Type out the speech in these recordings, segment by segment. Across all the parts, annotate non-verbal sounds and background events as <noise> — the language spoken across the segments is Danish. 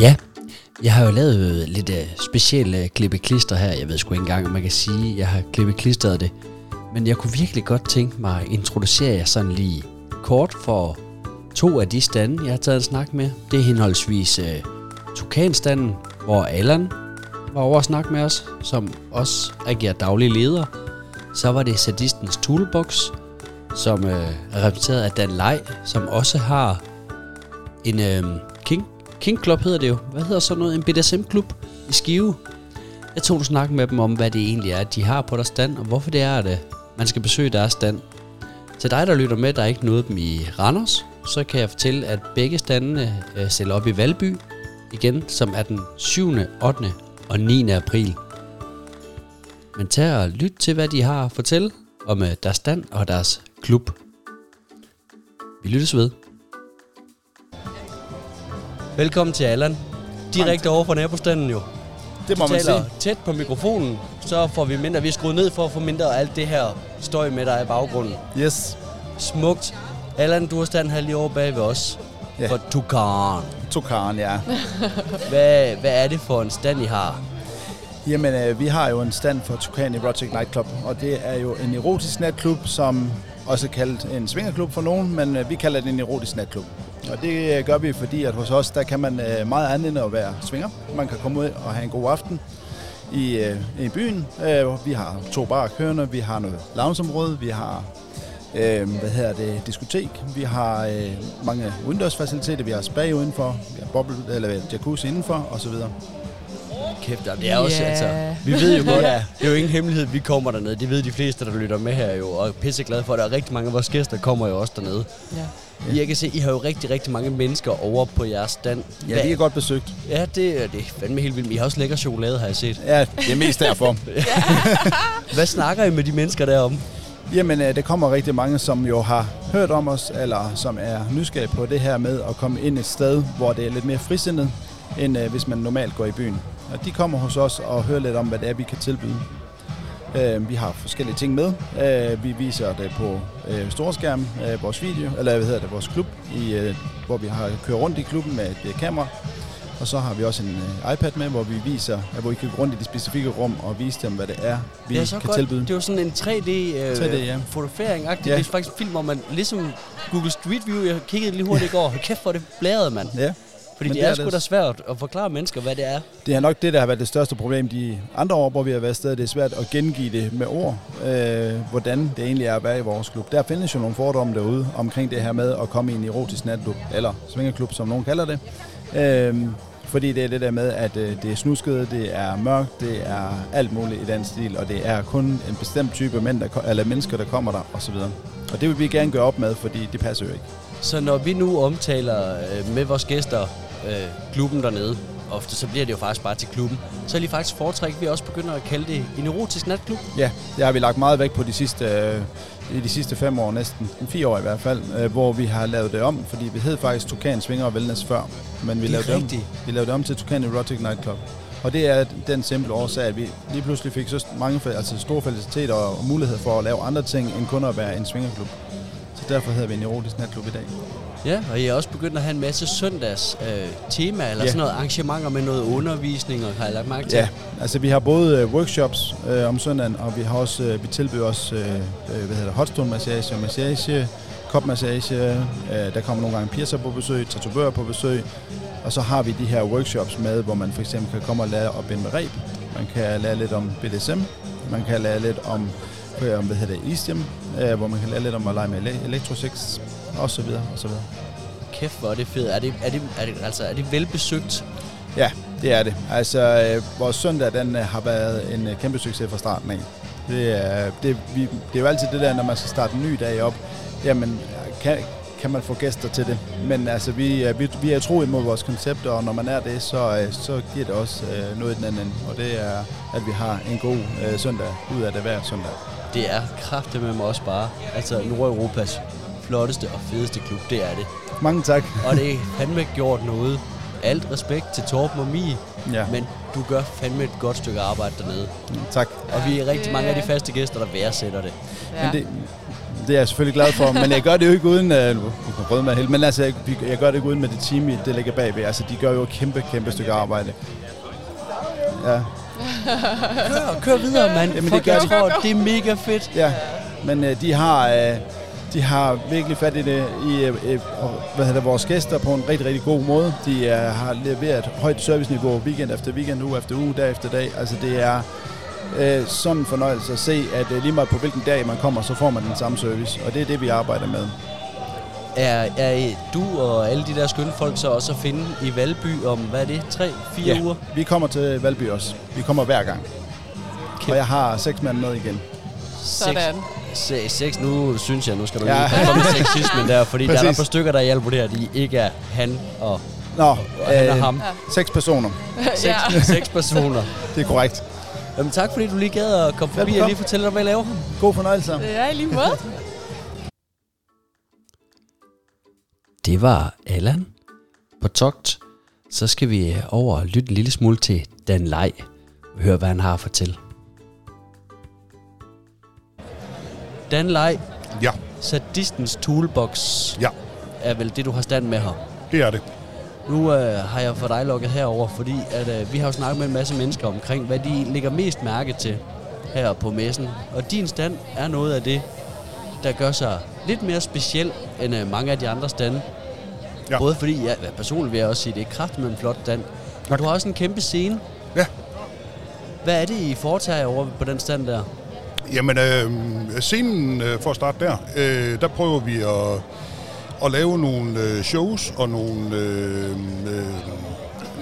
Ja, jeg har jo lavet lidt uh, specielle øh, uh, klippeklister her. Jeg ved sgu ikke engang, om man kan sige, at jeg har klippeklistret det. Men jeg kunne virkelig godt tænke mig at introducere jer sådan lige kort for to af de stande, jeg har taget en snak med. Det er henholdsvis uh, Tukanstanden, hvor Allan var over at snakke med os, som også agerer daglig leder. Så var det Sadistens Toolbox, som øh, er repræsenteret af Dan Lej, som også har en øh, King Club hedder det jo. Hvad hedder så noget? En BDSM-klub i Skive. Jeg tog en snak med dem om, hvad det egentlig er, de har på deres stand, og hvorfor det er, at øh, man skal besøge deres stand. Til dig, der lytter med, der er ikke noget dem i Randers, så kan jeg fortælle, at begge standene øh, sælger op i Valby igen, som er den 7., 8. og 9. april. Men tag og lyt til, hvad de har at fortælle om øh, deres stand og deres klub. Vi lyttes ved. Velkommen til Allan. Direkte over for nabostanden jo. Det må du man sige. tæt på mikrofonen, så får vi mindre. Vi er skruet ned for at få mindre af alt det her støj med, der er i baggrunden. Yes. Smukt. Allan, du har stand her lige over bag ved os. Ja. For Tukan. Tukaren, ja. <laughs> Hvad, hvad er det for en stand, I har? Jamen, øh, vi har jo en stand for Tukan Erotic Nightclub, og det er jo en erotisk natklub, som også kaldt en svingerklub for nogen, men øh, vi kalder det en erotisk natklub. Og det øh, gør vi, fordi at hos os, der kan man øh, meget andet end at være svinger. Man kan komme ud og have en god aften i, i byen. Vi har to barer kørende, vi har noget loungeområde, vi har øh, hvad hedder det, diskotek, vi har øh, mange udendørsfaciliteter, vi har spa udenfor, vi har boble, eller jacuzzi indenfor, osv. Kæft, og det er også, Ja. altså, vi ved jo godt, ja. det er jo ingen hemmelighed, vi kommer dernede. Det ved de fleste, der lytter med her jo, og er pisseglade for det. Og rigtig mange af vores gæster kommer jo også dernede. Ja. Jeg kan se, I har jo rigtig, rigtig mange mennesker over på jeres stand. Ja, vi er godt besøgt. Ja, det, det er fandme helt vildt. I har også lækker chokolade, har jeg set. Ja, det er mest derfor. <laughs> Hvad snakker I med de mennesker derom? Jamen, øh, der kommer rigtig mange, som jo har hørt om os, eller som er nysgerrige på det her med at komme ind et sted, hvor det er lidt mere frisindet, end øh, hvis man normalt går i byen. Og de kommer hos os og hører lidt om, hvad det er, vi kan tilbyde. Øh, vi har forskellige ting med. Øh, vi viser det på øh, storskærm, øh, vores video, eller hvad hedder det, vores klub, i, øh, hvor vi har kørt rundt i klubben med et øh, kamera. Og så har vi også en øh, iPad med, hvor vi viser, at hvor I kan gå rundt i de specifikke rum og vise dem, hvad det er, vi det er så kan godt. tilbyde. Det er jo sådan en 3D, øh, 3D, ja. fotografering. Ja. Det er faktisk en film, hvor man ligesom Google Street View, jeg kiggede lige hurtigt i går. Kæft, hvor er det blæret, mand. Ja. Fordi Men det, det er er sgu da svært at forklare mennesker, hvad det er. Det er nok det, der har været det største problem de andre år, hvor vi har været afsted. Det er svært at gengive det med ord, øh, hvordan det egentlig er at være i vores klub. Der findes jo nogle fordomme derude omkring det her med at komme i en erotisk natklub, eller svingerklub, som nogen kalder det. Øh, fordi det er det der med, at øh, det er snusket, det er mørkt, det er alt muligt i den stil, og det er kun en bestemt type mænd, der, eller mennesker, der kommer der, osv. Og det vil vi gerne gøre op med, fordi det passer jo ikke. Så når vi nu omtaler øh, med vores gæster øh, klubben dernede, ofte så bliver det jo faktisk bare til klubben, så er lige faktisk foretræk, vi også begynder at kalde det en erotisk natklub. Ja, det har vi lagt meget vægt på de sidste, øh, i de sidste fem år, næsten fire år i hvert fald, øh, hvor vi har lavet det om, fordi vi hed faktisk Tukan Svinger og Wellness før, men vi lavede, det om, vi lavede det om til Tukan Erotic Nightclub. Og det er den simple årsag, at vi lige pludselig fik så mange, altså store faciliteter og mulighed for at lave andre ting, end kun at være en svingerklub. Så derfor hedder vi en erotisk natklub i dag. Ja, og I er også begyndt at have en masse søndags øh, tema, eller Ja. sådan noget arrangementer med noget undervisning, og har jeg lagt mærke til? Ja, altså vi har både øh, workshops øh, om søndagen, og vi har også øh, vi tilbyder også øh, øh, hvad hedder det, hotstone massage, massage, kopmassage. Øh, der kommer nogle gange piercer på besøg, tatovører på besøg. Og så har vi de her workshops med, hvor man for eksempel kan komme og lære at binde med reb. Man kan lære lidt om BDSM. Man kan lære lidt om, øh, om hvad hedder det, istim, øh, hvor man kan lære lidt om at lege med ele- elektrosex, og så videre, og så videre. Kæft, hvor er det fedt. Er det, er det, er det, altså, er det velbesøgt? Ja, det er det. Altså, øh, vores søndag, den øh, har været en øh, kæmpe succes fra starten af. Det er, det, vi, det er jo altid det der, når man skal starte en ny dag op, jamen, kan, kan man få gæster til det. Men altså, vi, er- vi, vi er tro imod vores koncept, og når man er det, så, øh, så giver det også øh, noget i den anden ende. Og det er, at vi har en god øh, søndag ud af det hver søndag. Det er kraftigt med mig også bare. Altså Nordeuropas flotteste og fedeste klub, det er det. Mange tak. Og det er fandme gjort noget. Alt respekt til Torben og Mie, Ja, men du gør fandme et godt stykke arbejde dernede. tak. Og vi er rigtig mange af de faste gæster, der værdsætter det. Ja. Men det, det er jeg selvfølgelig glad for, men jeg gør det jo ikke uden uh, brød med helt. Men altså, jeg, jeg gør det ikke uden med det team, det ligger bagved. Altså, de gør jo et kæmpe, kæmpe stykke arbejde. Ja. Kør, kør videre, mand. Jamen, det gør jeg tror, det er mega fedt. Ja, men øh, de har... Øh, de har virkelig fat i det i øh, øh, hvad hedder vores gæster på en rigtig, rigtig god måde. De øh, har leveret højt serviceniveau weekend efter weekend, uge efter uge, dag efter dag. Altså det er øh, sådan en fornøjelse at se, at øh, lige meget på hvilken dag man kommer, så får man den samme service. Og det er det, vi arbejder med. Er, er du og alle de der skønne folk så også at finde i Valby om, hvad er det, tre, fire Ja, uger? vi kommer til Valby også. Vi kommer hver gang. Kæmpe. Og jeg har seks mand med igen. Sådan. Se, seks, nu synes jeg, nu skal du Ja. lige ja. komme med sexismen der, fordi der er der et Præcis. par stykker, der hjælper det her, de ikke er han og, Nå, og han og øh, ham. seks personer. Seks, ja. seks personer. <laughs> Det er korrekt. Jamen tak, fordi du lige gad at komme forbi og Velbekomme. lige fortælle dig, hvad jeg laver. God fornøjelse. Ja, i lige måde. Det var Allan på togt. Så skal vi over og lytte en lille smule til Dan Lej og høre, hvad han har at fortælle. Dan Lej, Ja, Sadistens Toolbox ja, er vel det, du har stand med her. det er det. Nu øh, har jeg fået dig lukket herover, fordi at, øh, vi har jo snakket med en masse mennesker omkring, hvad de lægger mest mærke til her på messen. Og din stand er noget af det, der gør sig lidt mere speciel end øh, mange af de andre stande. Ja. Både fordi, ja, personligt vil jeg også sige, det er kraftigt med en flot stand. Men du har også en kæmpe scene. Ja. Hvad er det, I foretager over på den stand der? Jamen, øh, scenen, øh, for at starte der, øh, der prøver vi at, at lave nogle øh, shows og nogle, øh, øh,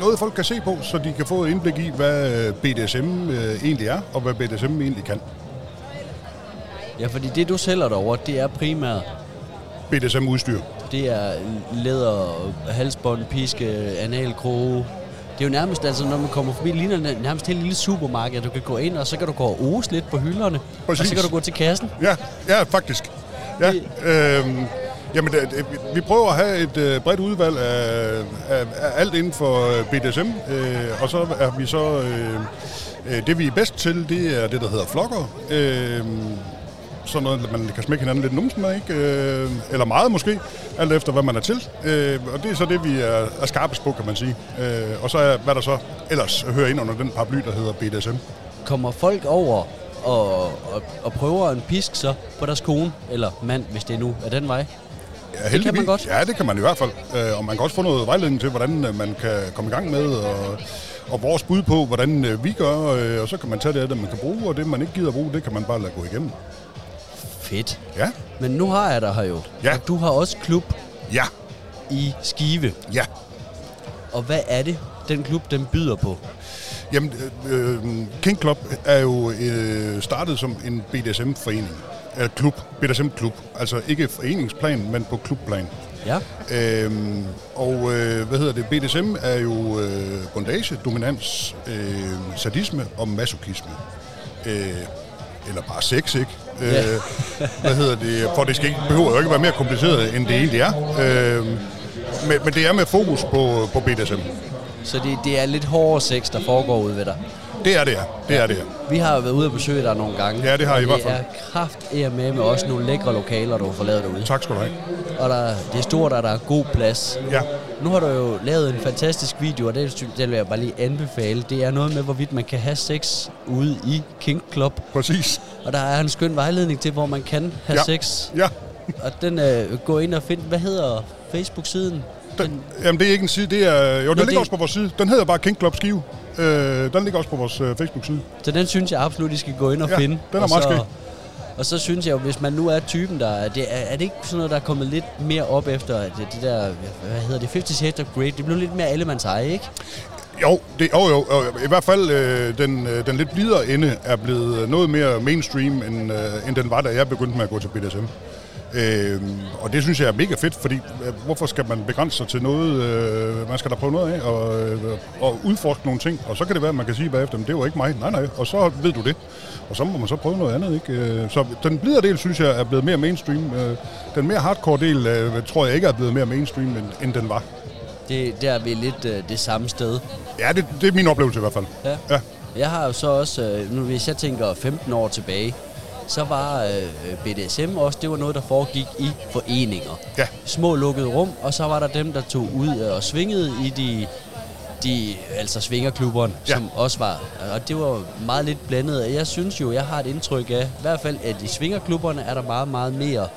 noget folk kan se på, så de kan få et indblik i, hvad øh, BDSM øh, egentlig er, og hvad BDSM egentlig kan. Ja, fordi det, du sælger derovre, det er primært BDSM-udstyr. Det er læder, halsbånd, piske, analkroge. Det er jo nærmest, altså når man kommer forbi, det ligner det nærmest et lille supermarked. Du kan gå ind, og så kan du gå og ose lidt på hylderne. Og Præcis. så kan du gå til kassen. Ja, ja faktisk. Ja, øh, jamen, det, det, vi prøver at have et øh, bredt udvalg af, af, af alt inden for øh, BDSM, øh, og så er vi så... Øh, øh, det vi er bedst til, det er det, der hedder flokker. Øh, sådan noget, man kan smække hinanden lidt numsen med, ikke? Øh, eller meget måske, alt efter hvad man er til. Øh, og det er så det, vi er, er skarpest på, kan man sige. Øh, og så er, hvad der så ellers hører ind under den paraply, der hedder BDSM. Kommer folk over og, og, og prøver en pisk så på deres kone, eller mand, hvis det nu er den vej. Ja, man heldigvis. godt. Ja, det kan man i hvert fald. Øh, og man kan også få noget vejledning til, hvordan øh, man kan komme i gang med, og, og vores bud på, hvordan øh, vi gør, øh, og så kan man tage det, det man kan bruge, og det, man ikke gider at bruge, det kan man bare lade gå igennem. Fedt. Ja, Men nu har jeg dig her jo. Ja. Og du har også klub ja, i Skive. ja. Og hvad er det, den klub den byder på? Jamen, øh, øh, King Club er jo øh, startet som en BDSM-forening. Eller klub, BDSM-klub. Altså ikke foreningsplan, men på klubplan. Ja. Øhm, og øh, hvad hedder det? BDSM er jo øh, bondage, dominans, øh, sadisme og masochisme. Øh, eller bare sex, ikke? Øh, hvad hedder det? For det skal ikke, behøver jo ikke være mere kompliceret, end det egentlig er. Øh, men, men det er med fokus på, på BDSM. Så det, det er lidt hårdere sex, der foregår ude ved dig. Det er det, ja. Det er det, ja. Vi har jo været ude og besøge dig nogle gange. Ja, det har I i hvert fald. Det er kraft med med også nogle lækre lokaler, du har fået lavet derude. Tak skal du have. Og der, det er stort, og der er god plads. Ja, Nu har du jo lavet en fantastisk video, og det, det vil jeg bare lige anbefale. Det er noget med, hvorvidt man kan have sex ude i King Club. præcis. Og der er en skøn vejledning til, hvor man kan have Ja. sex. Ja, Og den øh, gå ind og find, hvad hedder Facebook-siden? den, jamen det er ikke en side, det er... Jo, den det- ligger også på vores side. Den hedder bare King Club Skive. Øh, den ligger også på vores øh, Facebook-side. Så den synes jeg absolut, I skal gå ind og Ja, finde. den er og meget så, skæg. Og så synes jeg jo, hvis man nu er typen, der er, det, er, er det ikke sådan noget, der er kommet lidt mere op efter det, det der, hvad hedder det, 50 Shades of Grey? Det blev lidt mere allemands eje, ikke? Jo, det, jo, jo, jo, i hvert fald øh, den, øh, den lidt blidere ende er blevet noget mere mainstream, end, øh, end den var, da jeg begyndte med at gå til BDSM. Øh, og det synes jeg er mega fedt, fordi øh, hvorfor skal man begrænse sig til noget? Øh, man skal da prøve noget af og, øh, og udforske nogle ting, og så kan det være, at man kan sige bagefter, men det var ikke mig. Nej, nej, og så ved du det. Og så må man så prøve noget andet, ikke? Øh, Så den blidere del, synes jeg, er blevet mere mainstream. Øh, Den mere hardcore del, øh, tror jeg ikke er blevet mere mainstream, end, end den var. Det, der er vi lidt øh, det samme sted. Ja, det, det er min oplevelse i hvert fald. Ja. Ja. Jeg har jo så også, øh, nu hvis jeg tænker 15 år tilbage, så var øh, BDSM også, det var noget, der foregik i foreninger. Ja. Små lukkede rum, og så var der dem, der tog ud og svingede i de, de altså svingerklubberne, Ja. som også var, og det var meget lidt blandet. Og Jeg synes jo, jeg har et indtryk af, i hvert fald, at i svingerklubberne er der meget, meget mere,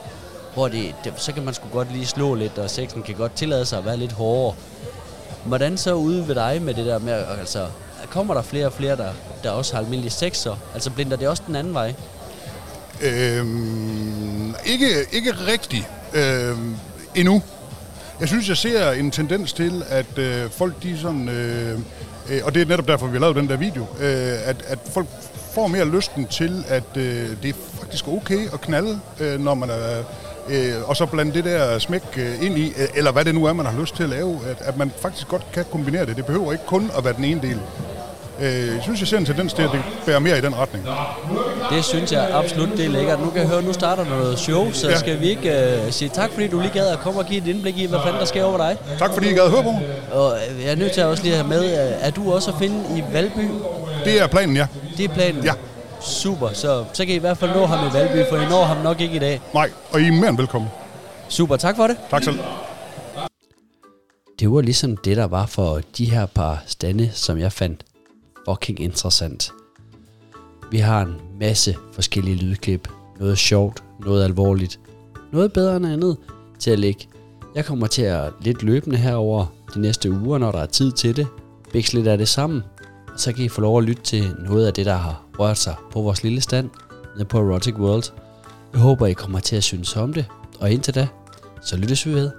hvor det, det, så kan man sgu godt lige slå lidt, og sexen kan godt tillade sig at være lidt hårdere. Hvordan så ude ved dig med det der med, altså, kommer der flere og flere, der, der også har almindelige sexer? Altså blinder det også den anden vej? Øhm, ikke, ikke rigtigt øhm, endnu. Jeg synes, jeg ser en tendens til, at øh, folk de sådan... Øh, øh, og det er netop derfor, vi har lavet den der video. Øh, at, at folk får mere lysten til, at øh, det er faktisk okay at knalde, øh, når man er... Øh, og så blande det der smæk øh, ind i, øh, eller hvad det nu er, man har lyst til at lave, at, at man faktisk godt kan kombinere det. Det behøver ikke kun at være den ene del. Øh, jeg synes, jeg ser en tendens til, at det bærer mere i den retning. Det synes jeg absolut, det er lækkert. Nu kan jeg høre, nu starter noget show, så Ja. skal vi ikke uh, sige tak, fordi du lige gad at komme og give et indblik i, hvad fanden der sker over dig. Tak fordi I gad høre på. Og øh, jeg er nødt til at også lige have med, uh, er du også at finde i Valby? Det er planen, ja. Det er planen? Ja. Super, så, så kan I i hvert fald nå ham i Valby, for I når ham nok ikke i dag. Nej, og I er mere end velkommen. Super, tak for det. Tak selv. Det var ligesom det, der var for de her par stande, som jeg fandt fucking interessant. Vi har en masse forskellige lydklip. Noget sjovt, noget alvorligt, noget bedre end andet til at lægge. Jeg kommer til at lidt løbende herover de næste uger, når der er tid til det. Bækse lidt af det sammen. Og så kan I få lov at lytte til noget af det, der har rørt sig på vores lille stand nede på Erotic World. Jeg håber, I kommer til at synes om det. Og indtil da, så lyttes vi ved.